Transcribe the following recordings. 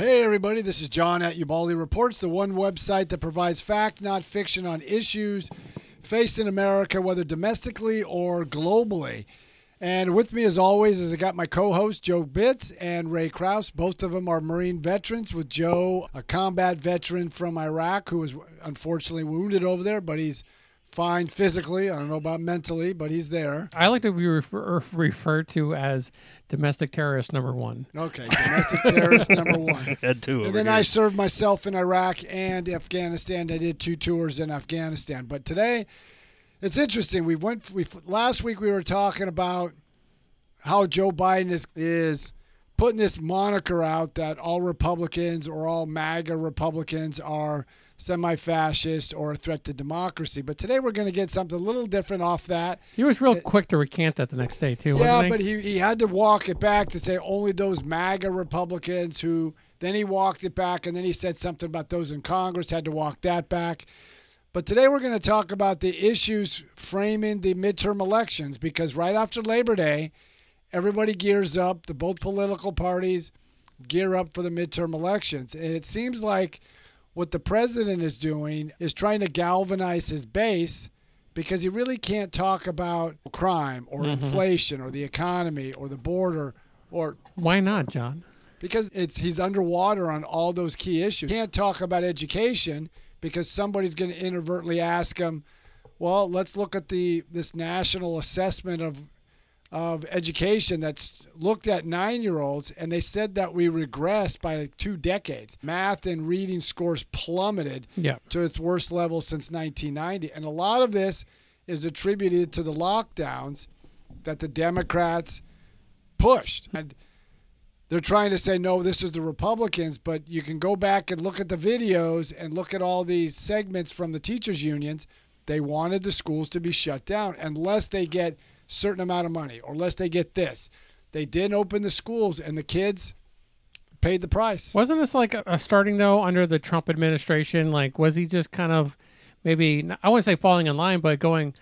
Hey, everybody, this is John at Ubaldi Reports, the one website that provides fact, not fiction, on issues faced in America, whether domestically or globally. And with me, as always, is I got my co-host Joe Bitz and Ray Krause. Both of them are Marine veterans. With Joe, a combat veteran from Iraq who was unfortunately wounded over there, but he's fine physically. I don't know about mentally, but he's there. I like to be refer, er, referred to as domestic terrorist number one. Okay, domestic terrorist number one. Had two. And then here. I served myself in Iraq and Afghanistan. I did two tours in Afghanistan. But today, it's interesting. We went. We last week we were talking about how Joe Biden is is putting this moniker out that all Republicans or all MAGA Republicans are semi-fascist or a threat to democracy. But today we're going to get something a little different off that. He was real quick to recant that the next day too. Yeah, he? but he he had to walk it back to say only those MAGA Republicans who. Then he walked it back, and then he said something about those in Congress had to walk that back. But today we're going to talk about the issues framing the midterm elections because right after Labor Day, everybody gears up. The both political parties gear up for the midterm elections, and it seems like what the president is doing is trying to galvanize his base because he really can't talk about crime or mm-hmm. inflation or the economy or the border or why not, John? Because it's he's underwater on all those key issues. Can't talk about education because somebody's going to inadvertently ask him, "Well, let's look at the this national assessment of of education that's looked at nine year olds, and they said that we regressed by like two decades. Math and reading scores plummeted yeah. to its worst level since 1990. And a lot of this is attributed to the lockdowns that the Democrats pushed. And they're trying to say, no, this is the Republicans, but you can go back and look at the videos and look at all these segments from the teachers' unions. They wanted the schools to be shut down unless they get certain amount of money or unless they get this. They didn't open the schools and the kids paid the price. Wasn't this like a, starting though under the Trump administration? Like, was he just kind of maybe, I wouldn't say falling in line, but going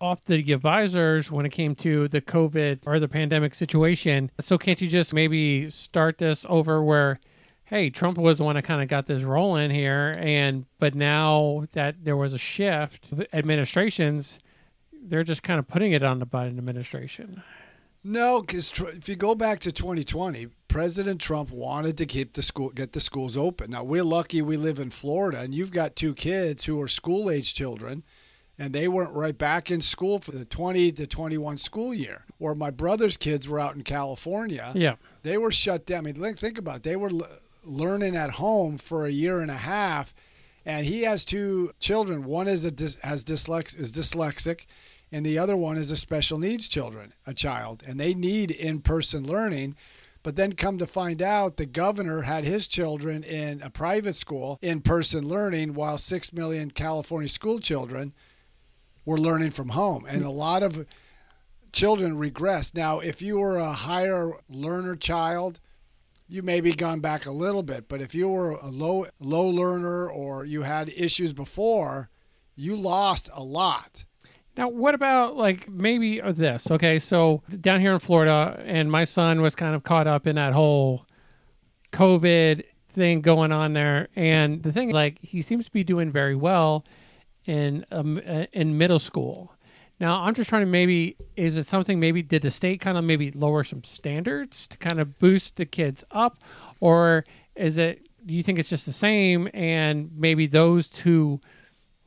off the advisors when it came to the COVID or the pandemic situation. So can't you just maybe start this over where, hey, Trump was the one that kind of got this rolling here, and but now that there was a shift, administrations they're just kind of putting it on the Biden administration. No, because tr- if you go back to 2020, President Trump wanted to keep the school, get the schools open. Now we're lucky we live in Florida, and you've got two kids who are school age children, and they weren't right back in school for the 20 to 21 school year. Or my brother's kids were out in California. Yeah, they were shut down. I mean, think about it. They were l- learning at home for a year and a half, and he has two children. One is a dis- has dyslex is dyslexic and the other one is a special needs children, a child, and they need in-person learning. But then come to find out the governor had his children in a private school in person learning while 6 million California school children were learning from home. And a lot of children regress. Now, if you were a higher learner child, you maybe gone back a little bit, but if you were a low low learner or you had issues before, you lost a lot. Now, what about like maybe this? Okay, so down here in Florida, and my son was kind of caught up in that whole COVID thing going on there. And the thing is, like, he seems to be doing very well in um, uh, in middle school. Now, I'm just trying to maybe is it something maybe did the state kind of maybe lower some standards to kind of boost the kids up, or is it? Do you think it's just the same? And maybe those two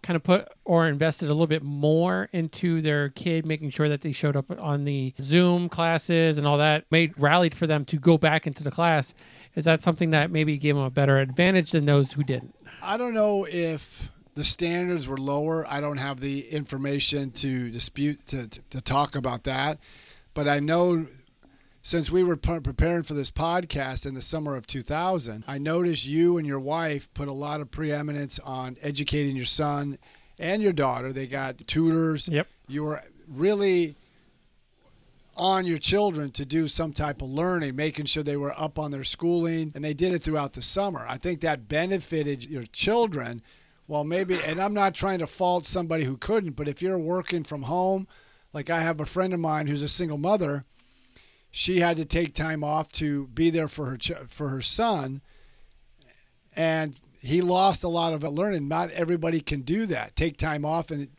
kind of put or invested a little bit more into their kid, making sure that they showed up on the Zoom classes and all that, made rallied for them to go back into the class. Is that something that maybe gave them a better advantage than those who didn't? I don't know if the standards were lower. I don't have the information to dispute to, to, to talk about that, but I know since we were preparing for this podcast in the summer of 2000, I noticed you and your wife put a lot of preeminence on educating your son and your daughter. They got tutors. Yep. You were really on your children to do some type of learning, making sure they were up on their schooling, and they did it throughout the summer. I think that benefited your children. Well, maybe, and I'm not trying to fault somebody who couldn't, but if you're working from home, like I have a friend of mine who's a single mother she had to take time off to be there for her ch- for her son, and he lost a lot of it learning. Not everybody can do that. Take time off and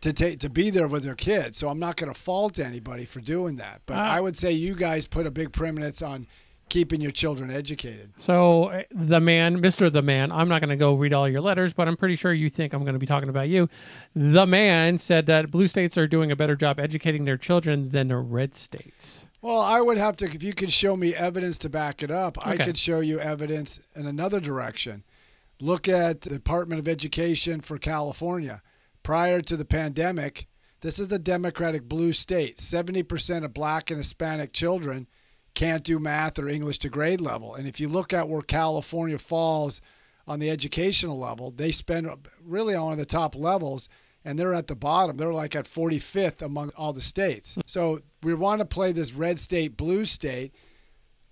to take to be there with their kids. So I'm not going to fault anybody for doing that. But Uh, I would say you guys put a big preeminence on keeping your children educated. So uh, the man, Mister the man, I'm not going to go read all your letters, but I'm pretty sure you think I'm going to be talking about you. The man said that blue states are doing a better job educating their children than the red states. Well, I would have to if you could show me evidence to back it up. I could show you evidence in another direction. Look at the Department of Education for California. Prior to the pandemic, this is the Democratic blue state. 70% of black and Hispanic children can't do math or English to grade level. And if you look at where California falls on the educational level, they spend really on the top levels and they're at the bottom. They're like at 45th among all the states. So we want to play this red state, blue state.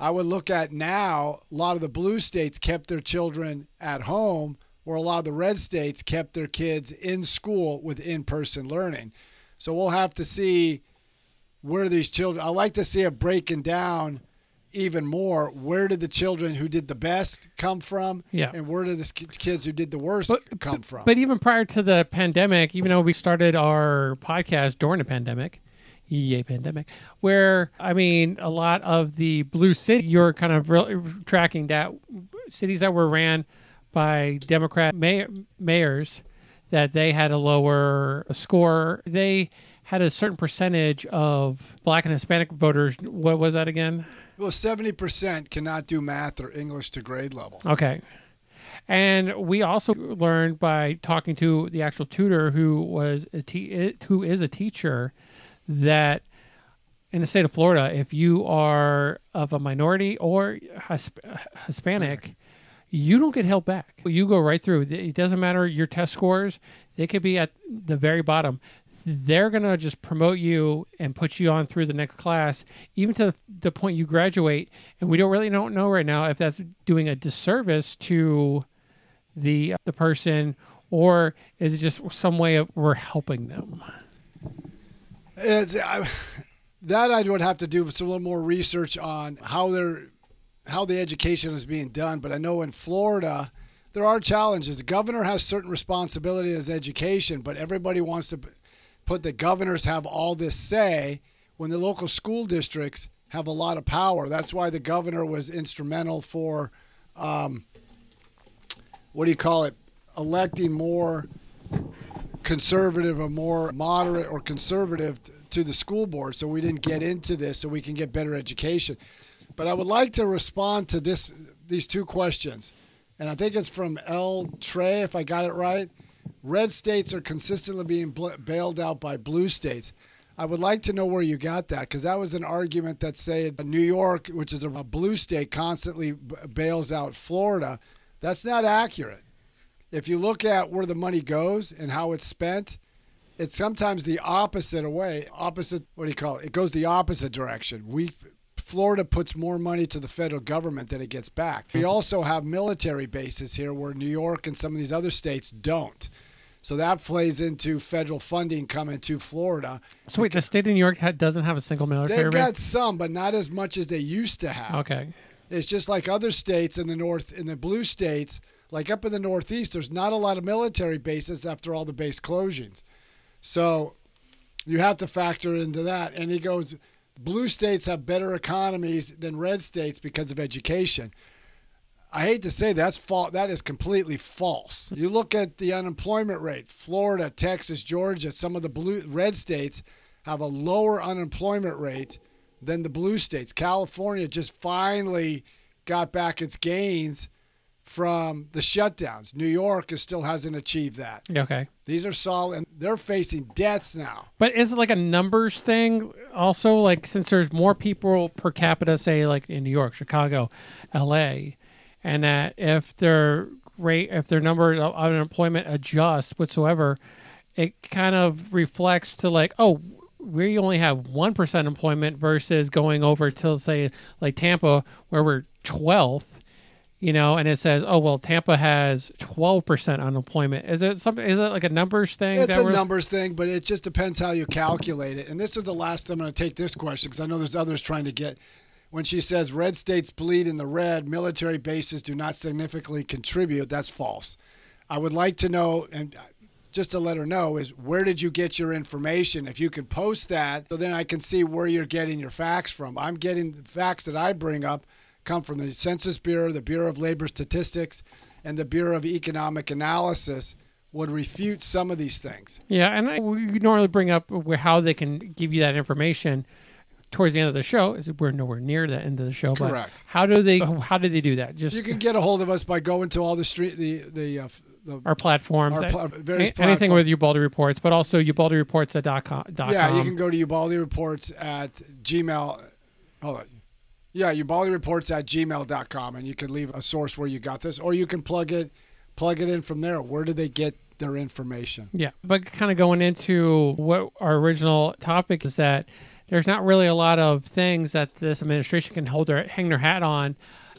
I would look at now, a lot of the blue states kept their children at home, where a lot of the red states kept their kids in school with in person learning. So we'll have to see where these children, I like to see it breaking down even more. Where did the children who did the best come from? Yeah. And where did the kids who did the worst But- come from? But even prior to the pandemic, even though we started our podcast during the pandemic, yay pandemic, where I mean, a lot of the blue city, you're kind of re- tracking that cities that were ran by Democrat may- mayors, that they had a lower score. They had a certain percentage of black and Hispanic voters. What was that again? well, 70% cannot do math or English to grade level. Okay. And we also learned by talking to the actual tutor who was a te- who is a teacher that in the state of Florida, if you are of a minority or Hisp- Hispanic, you don't get held back. You go right through. It doesn't matter your test scores; they could be at the very bottom. They're gonna just promote you and put you on through the next class, even to the point you graduate. And we don't really don't know right now if that's doing a disservice to the uh, the person or is it just some way of we're helping them? I, that I would have to do some little more research on how they're how the education is being done. But I know in Florida there are challenges. The governor has certain responsibility as education, but everybody wants to put the governors have all this say when the local school districts have a lot of power. That's why the governor was instrumental for um, what do you call it? Electing more conservative or more moderate or conservative to the school board so we didn't get into this so we can get better education but i would like to respond to this these two questions and i think it's from l trey if i got it right red states are consistently being bl- bailed out by blue states i would like to know where you got that because that was an argument that said new york which is a, blue state constantly b- bails out florida that's not accurate if you look at where the money goes and how it's spent, it's sometimes the opposite way. Opposite, what do you call it? It goes the opposite direction. We, Florida puts more money to the federal government than it gets back. We mm-hmm. also have military bases here where New York and some of these other states don't. So that plays into federal funding coming to Florida. So wait, the state of New York doesn't have a single military base? They've base? got some, but not as much as they used to have. Okay. It's just like other states in the north, in the blue states, like up in the northeast, there's not a lot of military bases after all the base closings. So you have to factor into that. And he goes, blue states have better economies than red states because of education. I hate to say that's fault. That is completely false. You look at the unemployment rate. Florida, Texas, Georgia, some of the blue red states have a lower unemployment rate than the blue states. California just finally got back its gains from the shutdowns. New York is, still hasn't achieved that. Okay. These are solid, and they're facing debts now. But is it like a numbers thing also? Like since there's more people per capita, say like in New York, Chicago, L.A., and that if their rate, if their number of unemployment adjusts whatsoever, it kind of reflects to like, oh, we only have one percent employment versus going over to say like Tampa, where we're twelfth. You know, and it says, "Oh well, Tampa has twelve percent unemployment." Is it something? Is it like a numbers thing? It's a we're- numbers thing, but it just depends how you calculate it. And this is the last I'm going to take this question because I know there's others trying to get. When she says red states bleed in the red, military bases do not significantly contribute, that's false. I would like to know, and uh, just to let her know, is where did you get your information? If you could post that, so then I can see where you're getting your facts from. I'm getting the facts that I bring up come from the Census Bureau, the Bureau of Labor Statistics, and the Bureau of Economic Analysis would refute some of these things. Yeah, and I, we normally bring up how they can give you that information towards the end of the show. Is we're nowhere near the end of the show, but Correct. how do they? How do they do that? Just You can get a hold of us by going to all the street the the uh, the our platforms, our pla- various any- anything platforms. with Ubaldi reports, but also ubaldireports.com. yeah. You can go to Ubaldi Reports at Gmail. Hold on. Yeah, Ubaldi Reports at gmail.com, and you can leave a source where you got this, or you can plug it plug it in from there. Where do they get their information? Yeah, but kind of going into what our original topic is that there's not really a lot of things that this administration can hold their hang their hat on,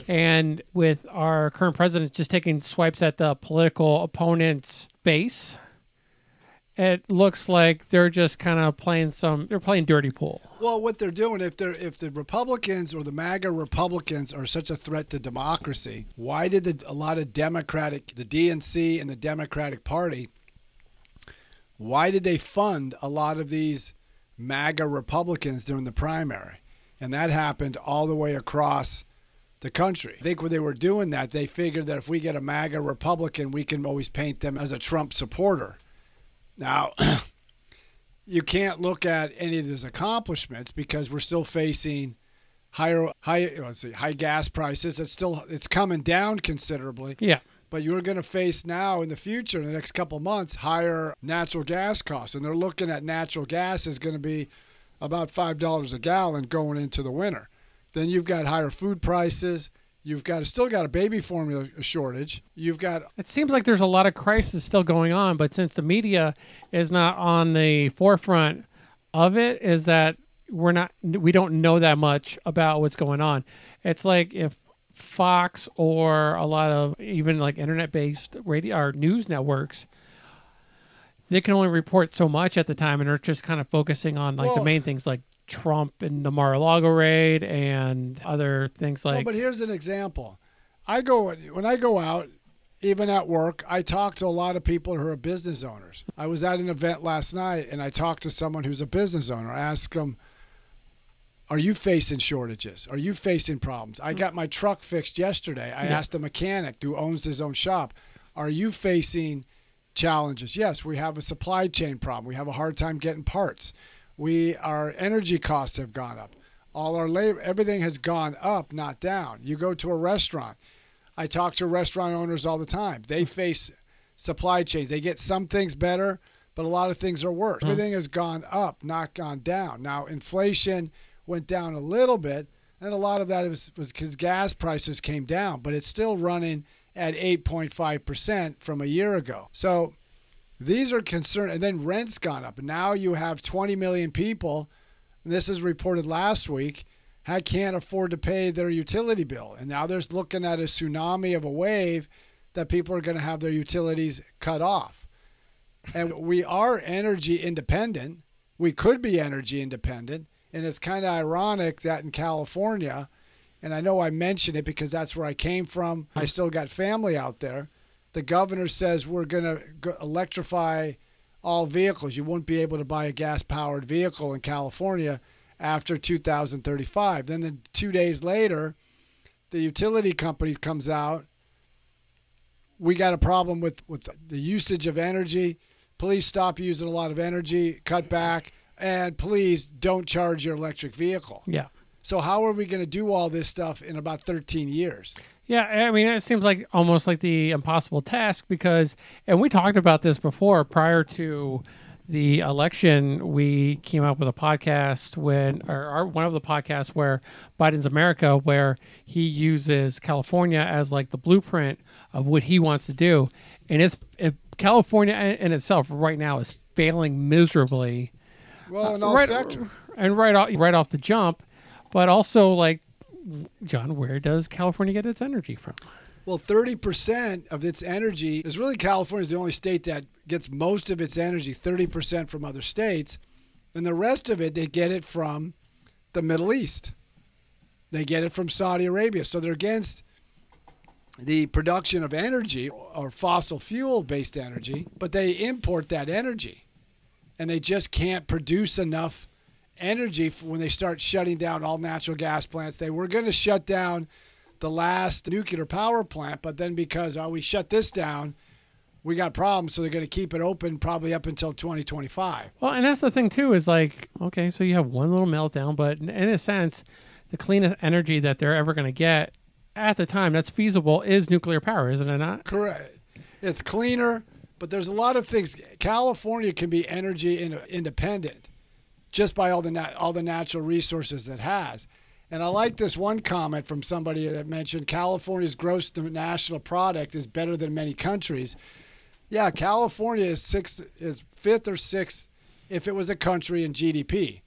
and with our current president just taking swipes at the political opponent's base, it looks like they're just kind of playing some they're playing dirty pool. Well, what they're doing if they're if the Republicans or the MAGA Republicans are such a threat to democracy, why did the, a lot of Democratic, the DNC and the Democratic Party, why did they fund a lot of these MAGA Republicans during the primary? And that happened all the way across the country. I think when they were doing that, they figured that if we get a MAGA Republican, we can always paint them as a Trump supporter. Now, you can't look at any of his accomplishments because we're still facing higher high let's see high gas prices. It's still it's coming down considerably, Yeah, but you're going to face now in the future in the next couple months higher natural gas costs, and they're looking at natural gas is going to be about five dollars a gallon going into the winter. Then you've got higher food prices. You've got still got a baby formula shortage. You've got it seems like there's a lot of crisis still going on, but since the media is not on the forefront of it, is that we're not we don't know that much about what's going on. It's like if Fox or a lot of even like internet based radio or news networks they can only report so much at the time and are just kind of focusing on like the main things like Trump and the Mar-a-Lago raid and other things Well, like but here's an example. I go when I go out, even at work, I talk to a lot of people who are business owners. I was at an event last night and I talked to someone who's a business owner. I asked them, "Are you facing shortages? Are you facing problems?" I mm. got my truck fixed yesterday. I Yeah. asked a mechanic who owns his own shop, "Are you facing challenges?" Yes, we have a supply chain problem. We have a hard time getting parts. We our energy costs have gone up. All our labor, everything has gone up, not down. You go to a restaurant. I talk to restaurant owners all the time. They mm-hmm. face supply chains. They get some things better, but a lot of things are worse. Mm-hmm. Everything has gone up, not gone down. Now, inflation went down a little bit, and a lot of that was because gas prices came down, but it's still running at 8.5% from a year ago. So these are concerned. And then rent's gone up. Now you have 20 million people, this is reported last week, can't afford to pay their utility bill. And now there's looking at a tsunami of a wave that people are going to have their utilities cut off. And we are energy independent. We could be energy independent. And it's kind of ironic that in California, and I know I mentioned it because that's where I came from, I still got family out there. The governor says we're going to electrify all vehicles. You won't be able to buy a gas powered vehicle in California after 2035. Then the two days later, the utility company comes out. We got a problem with, with the usage of energy. Please stop using a lot of energy, cut back, and please don't charge your electric vehicle. yeah. So how are we going to do all this stuff in about 13 years? Yeah, I mean, it seems like almost like the impossible task because, and we talked about this before prior to the election. We came up with a podcast when, or our, one of the podcasts where Biden's America, where he uses California as like the blueprint of what he wants to do, and it's if California in itself right now is failing miserably Well, in uh, all right, sectors. and right off right off the jump, but also like John, where does California get its energy from? Well, 30% of its energy is really California is the only state that gets most of its energy, 30% from other states. And the rest of it, they get it from the Middle East. They get it from Saudi Arabia. So they're against the production of energy or fossil fuel based energy, but they import that energy. And they just can't produce enough energy when they start shutting down all natural gas plants. They were going to shut down the last nuclear power plant, but then because oh, we shut this down, we got problems, so they're going to keep it open probably up until 2025. Well, and that's the thing too is like, okay, so you have one little meltdown, but in a sense, the cleanest energy that they're ever going to get at the time that's feasible is nuclear power, isn't it not? Correct. It's cleaner, but there's a lot of things. California can be energy independent just by all the nat- all the natural resources it has. And I like this one comment from somebody that mentioned California's gross national product is better than many countries. Yeah, California is sixth, is fifth or sixth if it was a country in GDP.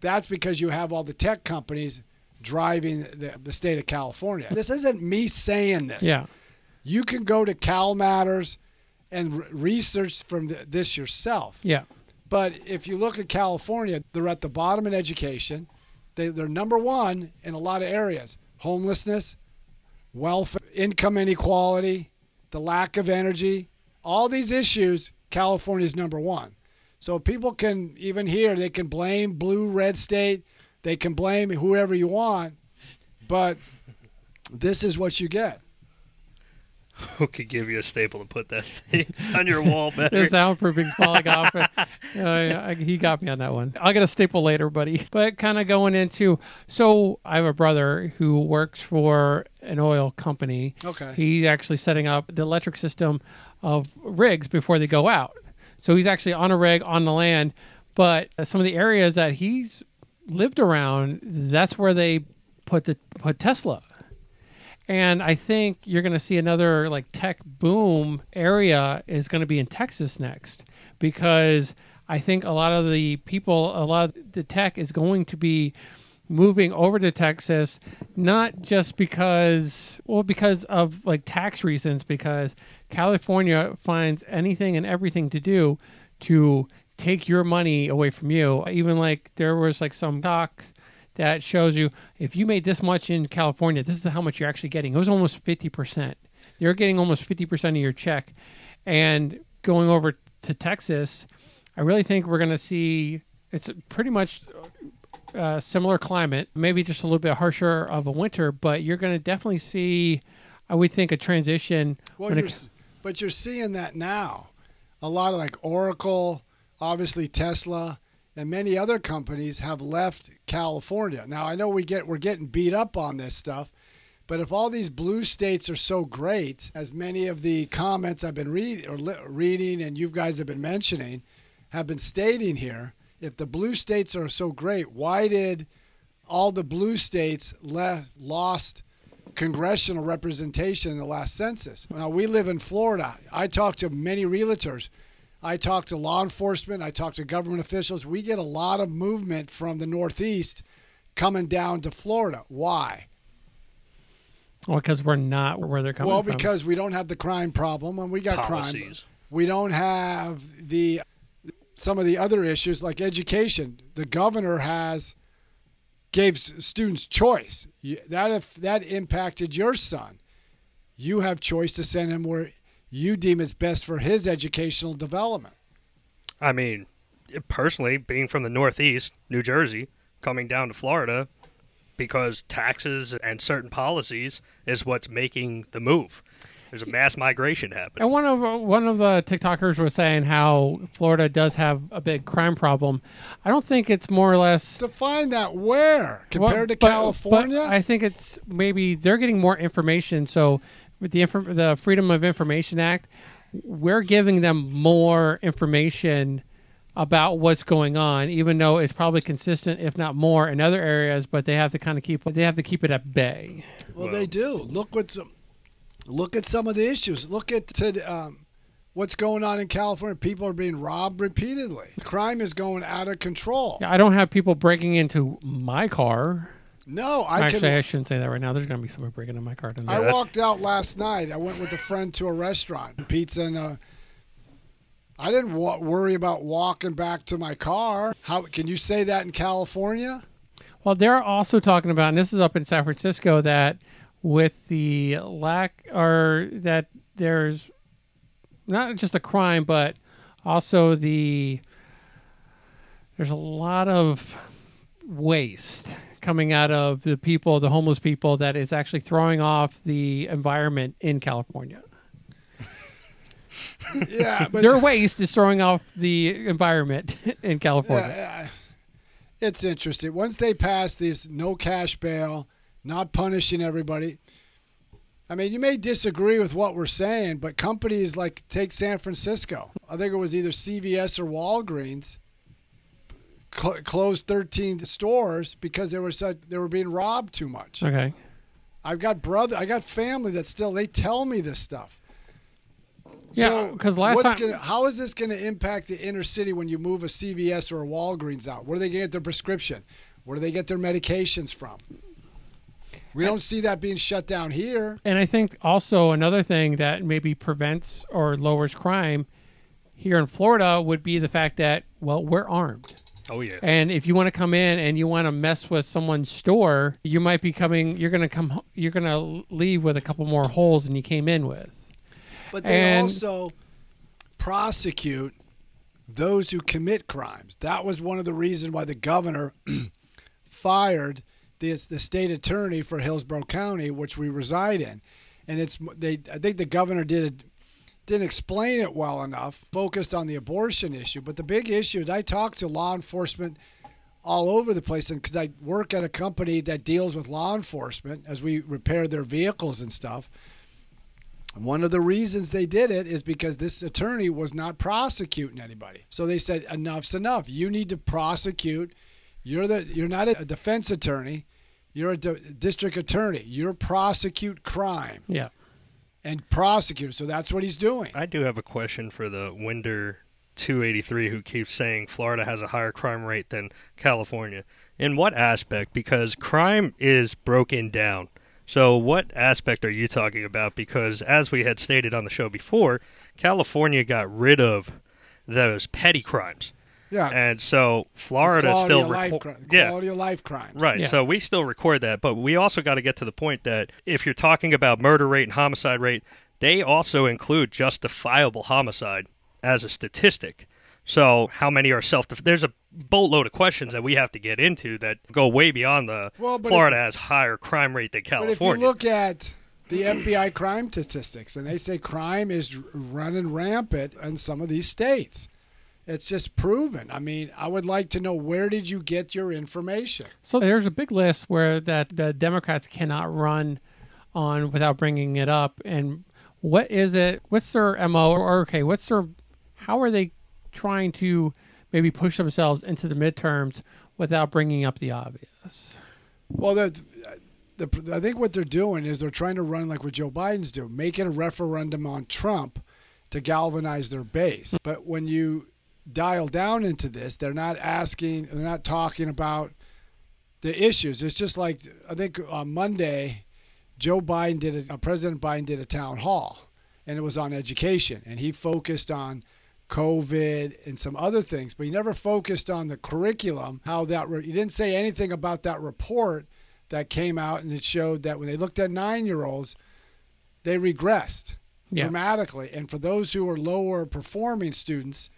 That's because you have all the tech companies driving the, the state of California. This isn't me saying this. Yeah. You can go to Cal Matters and re- research from the, this yourself. Yeah. But if you look at California, they're at the bottom in education. They, they're number one in a lot of areas homelessness, wealth, income inequality, the lack of energy, all these issues, California is number one. So people can, even here, they can blame blue, red state, they can blame whoever you want, but this is what you get. Who could give you a staple to put that thing on your wall better? the soundproofing's falling off. Uh, he got me on that one. I'll get a staple later, buddy. But kind of going into so I have a brother who works for an oil company. Okay. He's actually setting up the electric system of rigs before they go out. So he's actually on a rig on the land, but some of the areas that he's lived around, that's where they put the put Tesla. And I think you're going to see another like tech boom area is going to be in Texas next because I think a lot of the people, a lot of the tech is going to be moving over to Texas, not just because, well, because of like tax reasons, because California finds anything and everything to do to take your money away from you. Even like there was like some talks that shows you if you made this much in California, this is how much you're actually getting. It was almost 50%. You're getting almost 50% of your check. And going over to Texas, I really think we're going to see it's pretty much uh, similar climate, maybe just a little bit harsher of a winter, but you're going to definitely see, I would think, a transition. Well, you're, but you're seeing that now. A lot of like Oracle, obviously Tesla, and many other companies have left California. Now I know we get we're getting beat up on this stuff, but if all these blue states are so great, as many of the comments I've been read, or li- reading and you guys have been mentioning, have been stating here, if the blue states are so great, why did all the blue states left lost congressional representation in the last census? Now we live in Florida. I talk to many realtors I talk to law enforcement, I talk to government officials. We get a lot of movement from the Northeast coming down to Florida. Why? Well, because we're not where they're coming well, from. Well, because we don't have the crime problem, and we got Policies. crime. We don't have the some of the other issues like education. The governor has gave students choice. That if that impacted your son, you have choice to send him where you deem is best for his educational development. I mean, personally, being from the Northeast, New Jersey, coming down to Florida, because taxes and certain policies is what's making the move. There's a mass migration happening. And one of one of the TikTokers was saying how Florida does have a big crime problem. I don't think it's more or less define that where compared well, to but, California. But I think it's maybe they're getting more information, so with the the Freedom of Information Act, we're giving them more information about what's going on, even though it's probably consistent, if not more, in other areas. But they have to kind of keep they have to keep it at bay. Well, well they do. Look what's look at some of the issues. Look at um, what's going on in California. People are being robbed repeatedly. Crime is going out of control. Yeah, I don't have people breaking into my car. No, I Actually, can. I shouldn't say that right now. There's going to be someone breaking in my car tonight. I that's- walked out last night. I went with a friend to a restaurant, pizza, and uh, I didn't wa- worry about walking back to my car. How can you say that in California? Well, they're also talking about, and this is up in San Francisco, that with the lack or that there's not just a crime, but also the there's a lot of waste coming out of the people, the homeless people, that is actually throwing off the environment in California. Yeah, but Their waste is throwing off the environment in California. Yeah, it's interesting. Once they pass this no cash bail, not punishing everybody. I mean, you may disagree with what we're saying, but companies like take San Francisco. I think it was either CVS or Walgreens cl- closed 13 stores because they were such, they were being robbed too much. Okay. I've got brother, I got family that still they tell me this stuff. Yeah, So 'cause last what's time- gonna, how is this going to impact the inner city when you move a CVS or a Walgreens out? Where do they get their prescription? Where do they get their medications from? We don't see that being shut down here. And I think also another thing that maybe prevents or lowers crime here in Florida would be the fact that, well, we're armed. Oh yeah. And if you want to come in and you want to mess with someone's store, you might be coming, you're going to come, you're going to leave with a couple more holes than you came in with. But they And- also prosecute those who commit crimes. That was one of the reasons why the governor fired the, the state attorney for Hillsborough County, which we reside in. And it's they. I think the governor did didn't explain it well enough. Focused on the abortion issue, but the big issue is I talked to law enforcement all over the place, because I work at a company that deals with law enforcement as we repair their vehicles and stuff. One of the reasons they did it is because this attorney was not prosecuting anybody. So they said enough's enough. You need to prosecute. You're the you're not a defense attorney. You're a di- district attorney. You're prosecute crime Yeah. And prosecute. So that's what he's doing. I do have a question for the Winder 283 who keeps saying Florida has a higher crime rate than California. In what aspect? Because crime is broken down. So, what aspect are you talking about? Because, as we had stated on the show before, California got rid of those petty crimes. Yeah. And so, Florida quality still of life, reco- cri- yeah, quality of life crimes. Right. Yeah. So we still record that, but we also got to get to the point that if you're talking about murder rate and homicide rate, they also include justifiable homicide as a statistic. So how many are self? Def- There's a boatload of questions that we have to get into that go way beyond the Well, but Florida has higher crime rate than California. But if you look at the FBI crime statistics, and they say crime is running rampant in some of these states. It's just proven. I mean, I would like to know where did you get your information? So there's a big list where that the Democrats cannot run on without bringing it up. And what is it? What's their mo? Or okay, what's their? How are they trying to maybe push themselves into the midterms without bringing up the obvious? Well, the, the, I think what they're doing is they're trying to run like what Joe Biden's doing, making a referendum on Trump to galvanize their base. But when you dial down into this, they're not asking, they're not talking about the issues. It's just like I think on Monday, Joe Biden did a, uh, President Biden did a town hall, and it was on education, and he focused on COVID and some other things, but he never focused on the curriculum. How that re- he didn't say anything about that report that came out, and it showed that when they looked at nine-year-olds, they regressed Yeah. dramatically, and for those who are lower performing students,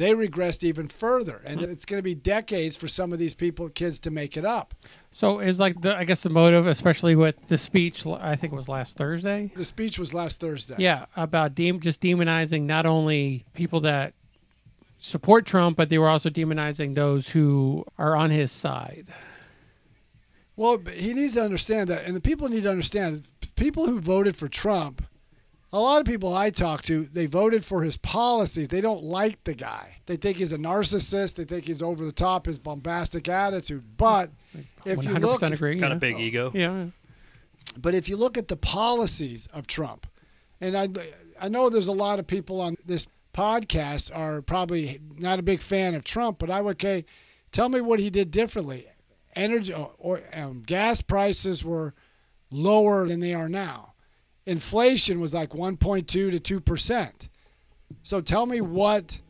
they regressed even further, and mm-hmm. it's going to be decades for some of these people, kids, to make it up. So is like the I guess the motive, especially with the speech. I think it was last Thursday. The speech was last Thursday. Yeah, about dem- just demonizing not only people that support Trump, but they were also demonizing those who are on his side. Well, he needs to understand that, and the people need to understand. People who voted for Trump, a lot of people I talk to, they voted for his policies. They don't like the guy. They think he's a narcissist. They think he's over the top, his bombastic attitude. But if you 100% look, agree. Got yeah. a big ego. Yeah. But if you look at the policies of Trump, and I, I know there's a lot of people on this podcast are probably not a big fan of Trump, but I would say, tell me what he did differently. energy or um, gas prices were lower than they are now. Inflation was like 1.2 to 2 percent. So tell me what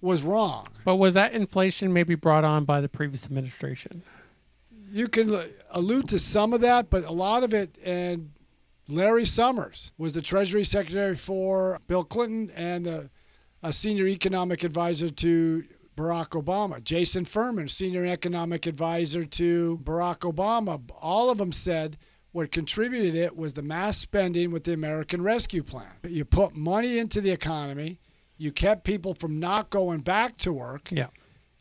was wrong. But was that inflation maybe brought on by the previous administration? You can allude to some of that, but a lot of it, and Larry Summers was the Treasury Secretary for Bill Clinton and the a senior economic advisor to Barack Obama. Jason Furman, senior economic advisor to Barack Obama. All of them said what contributed it was the mass spending with the American Rescue Plan. You put money into the economy, you kept people from not going back to work. Yeah.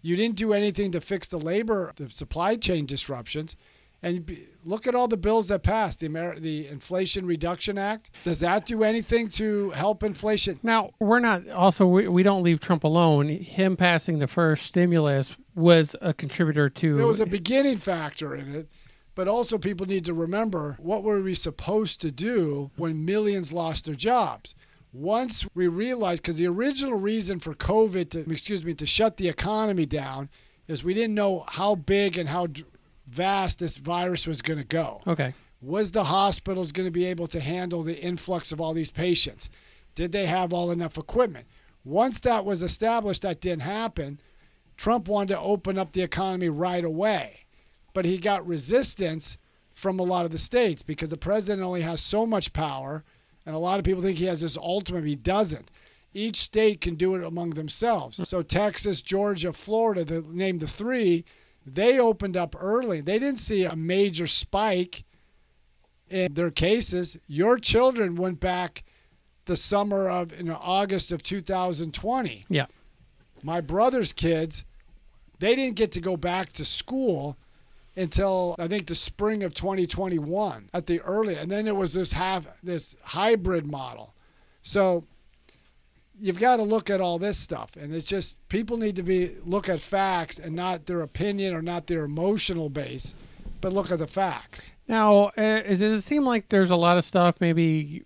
You didn't do anything to fix the labor, the supply chain disruptions. And look at all the bills that passed. The Amer- the Inflation Reduction Act. Does that do anything to help inflation? Now we're not. Also, we, we don't leave Trump alone. Him passing the first stimulus was a contributor to. There was a beginning factor in it, but also people need to remember what were we supposed to do when millions lost their jobs? Once we realized, because the original reason for COVID to, excuse me, to shut the economy down is we didn't know how big and how vast this virus was going to go. okay. Was the hospitals going to be able to handle the influx of all these patients? Did they have all enough equipment? Once that was established, that didn't happen. Trump wanted to open up the economy right away, but he got resistance from a lot of the states because the president only has so much power, and a lot of people think he has this ultimate. He doesn't. Each state can do it among themselves. Hmm. So Texas, Georgia, Florida, the name the three, they opened up early. They didn't see a major spike in their cases. Your children went back the summer of in August of 2020. Yeah. My brother's kids, they didn't get to go back to school until I think the spring of 2021 at the early, and then it was this half this hybrid model. So you've got to look at all this stuff, and it's just people need to be look at facts and not their opinion or not their emotional base, but look at the facts. Now, uh, does it seem like there's a lot of stuff, maybe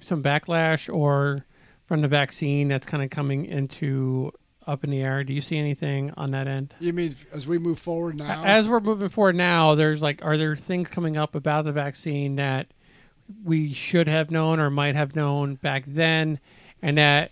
some backlash or from the vaccine that's kind of coming into up in the air? Do you see anything on that end? You mean as we move forward now? As we're moving forward now, there's like, are there things coming up about the vaccine that we should have known or might have known back then? And that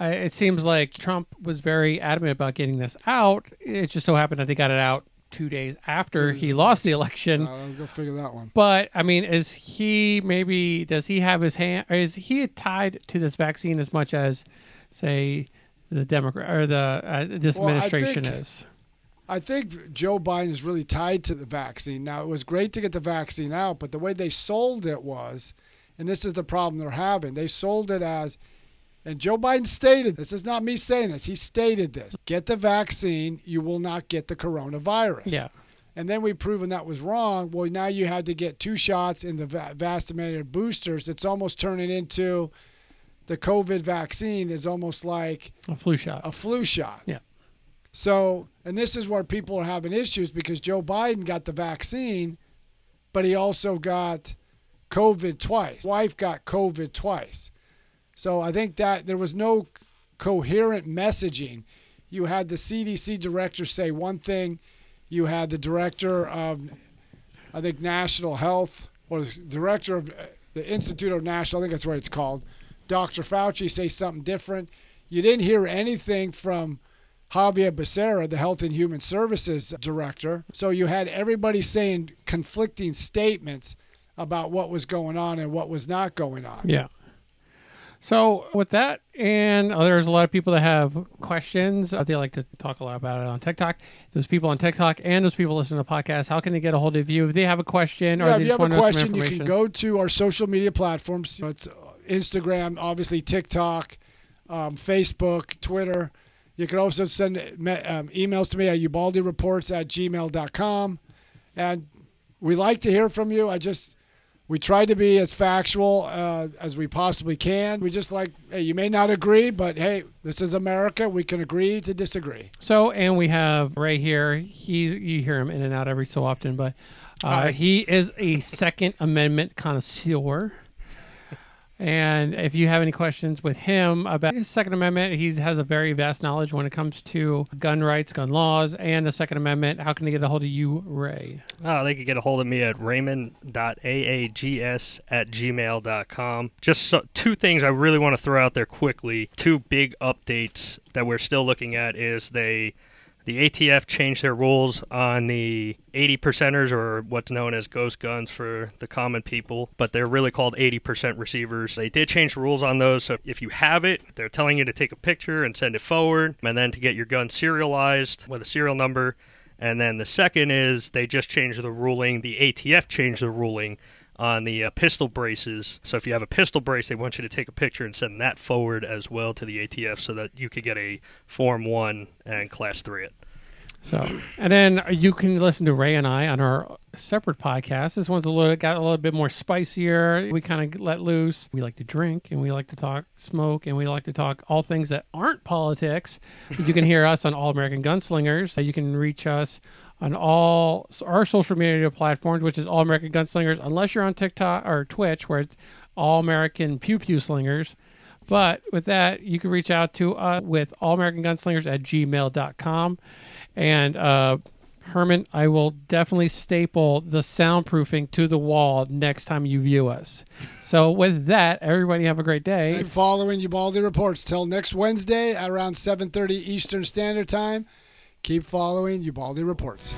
uh, it seems like Trump was very adamant about getting this out. It just so happened that they got it out two days after he lost the election. Uh, go figure that one. But I mean, is he maybe does he have his hand? Or is he tied to this vaccine as much as, say, the Democrat or the uh, this Well, I administration think- is? I think Joe Biden is really tied to the vaccine. Now, it was great to get the vaccine out, but the way they sold it was, and this is the problem they're having, they sold it as, and Joe Biden stated this is not me saying this, he stated this get the vaccine, you will not get the coronavirus. Yeah, And then we've proven that was wrong. Well, now you had to get two shots in the va- vast amount of boosters. It's almost turning into the COVID vaccine is almost like a flu shot. a flu shot. Yeah. So, and this is where people are having issues because Joe Biden got the vaccine, but he also got COVID twice. Wife got COVID twice. So I think that there was no coherent messaging. You had the CDC director say one thing, you had the director of, I think, National Health, or the director of the Institute of National, I think that's what it's called, Dr. Fauci say something different. You didn't hear anything from Xavier Becerra, the Health and Human Services director. So you had everybody saying conflicting statements about what was going on and what was not going on. Yeah. So with that, and uh, there's a lot of people that have questions. Uh, they like to talk a lot about it on TikTok. Those people on TikTok and those people listening to the podcast, how can they get a hold of you if they have a question or Yeah, they if you have a to know some question, you can go to our social media platforms. It's Instagram, obviously TikTok, um, Facebook, Twitter. You can also send um, emails to me at ubaldireports at gmail.com. And we like to hear from you. I just, we try to be as factual uh, as we possibly can. We just like, hey, you may not agree, but hey, this is America. We can agree to disagree. So, and we have Ray here. He, you hear him in and out every so often, but uh, Hi. he is a Second Amendment connoisseur. And if you have any questions with him about his Second Amendment, he has a very vast knowledge when it comes to gun rights, gun laws, and the Second Amendment. How can they get a hold of you, Ray? Oh, they could get a hold of me at raymond.aags at gmail.com. Just so, two things I really want to throw out there quickly. Two big updates that we're still looking at is they the ATF changed their rules on the 80 percenters, or what's known as ghost guns for the common people, but they're really called 80% receivers. They did change the rules on those, so if you have it, they're telling you to take a picture and send it forward, and then to get your gun serialized with a serial number. And then the second is they just changed the ruling, the ATF changed the ruling on the uh, pistol braces. So if you have a pistol brace, they want you to take a picture and send that forward as well to the ATF so that you could get a Form 1 and Class 3 it. So, and then you can listen to Ray and I on our separate podcast. This one's a little got a little bit more spicier. We kind of let loose. We like to drink and we like to talk smoke and we like to talk all things that aren't politics. you can hear us on All American Gunslingers. You can reach us on all our social media platforms, which is All American Gunslingers, unless you're on TikTok or Twitch, where it's All American Pew Pew Slingers. But with that, you can reach out to us with All American Gunslingers at gmail.com. And uh, Herman, I will definitely staple the soundproofing to the wall next time you view us. So with that, everybody have a great day. Keep following Ubaldi Reports till next Wednesday at around 7.30 Eastern Standard Time. Keep following Ubaldi Reports.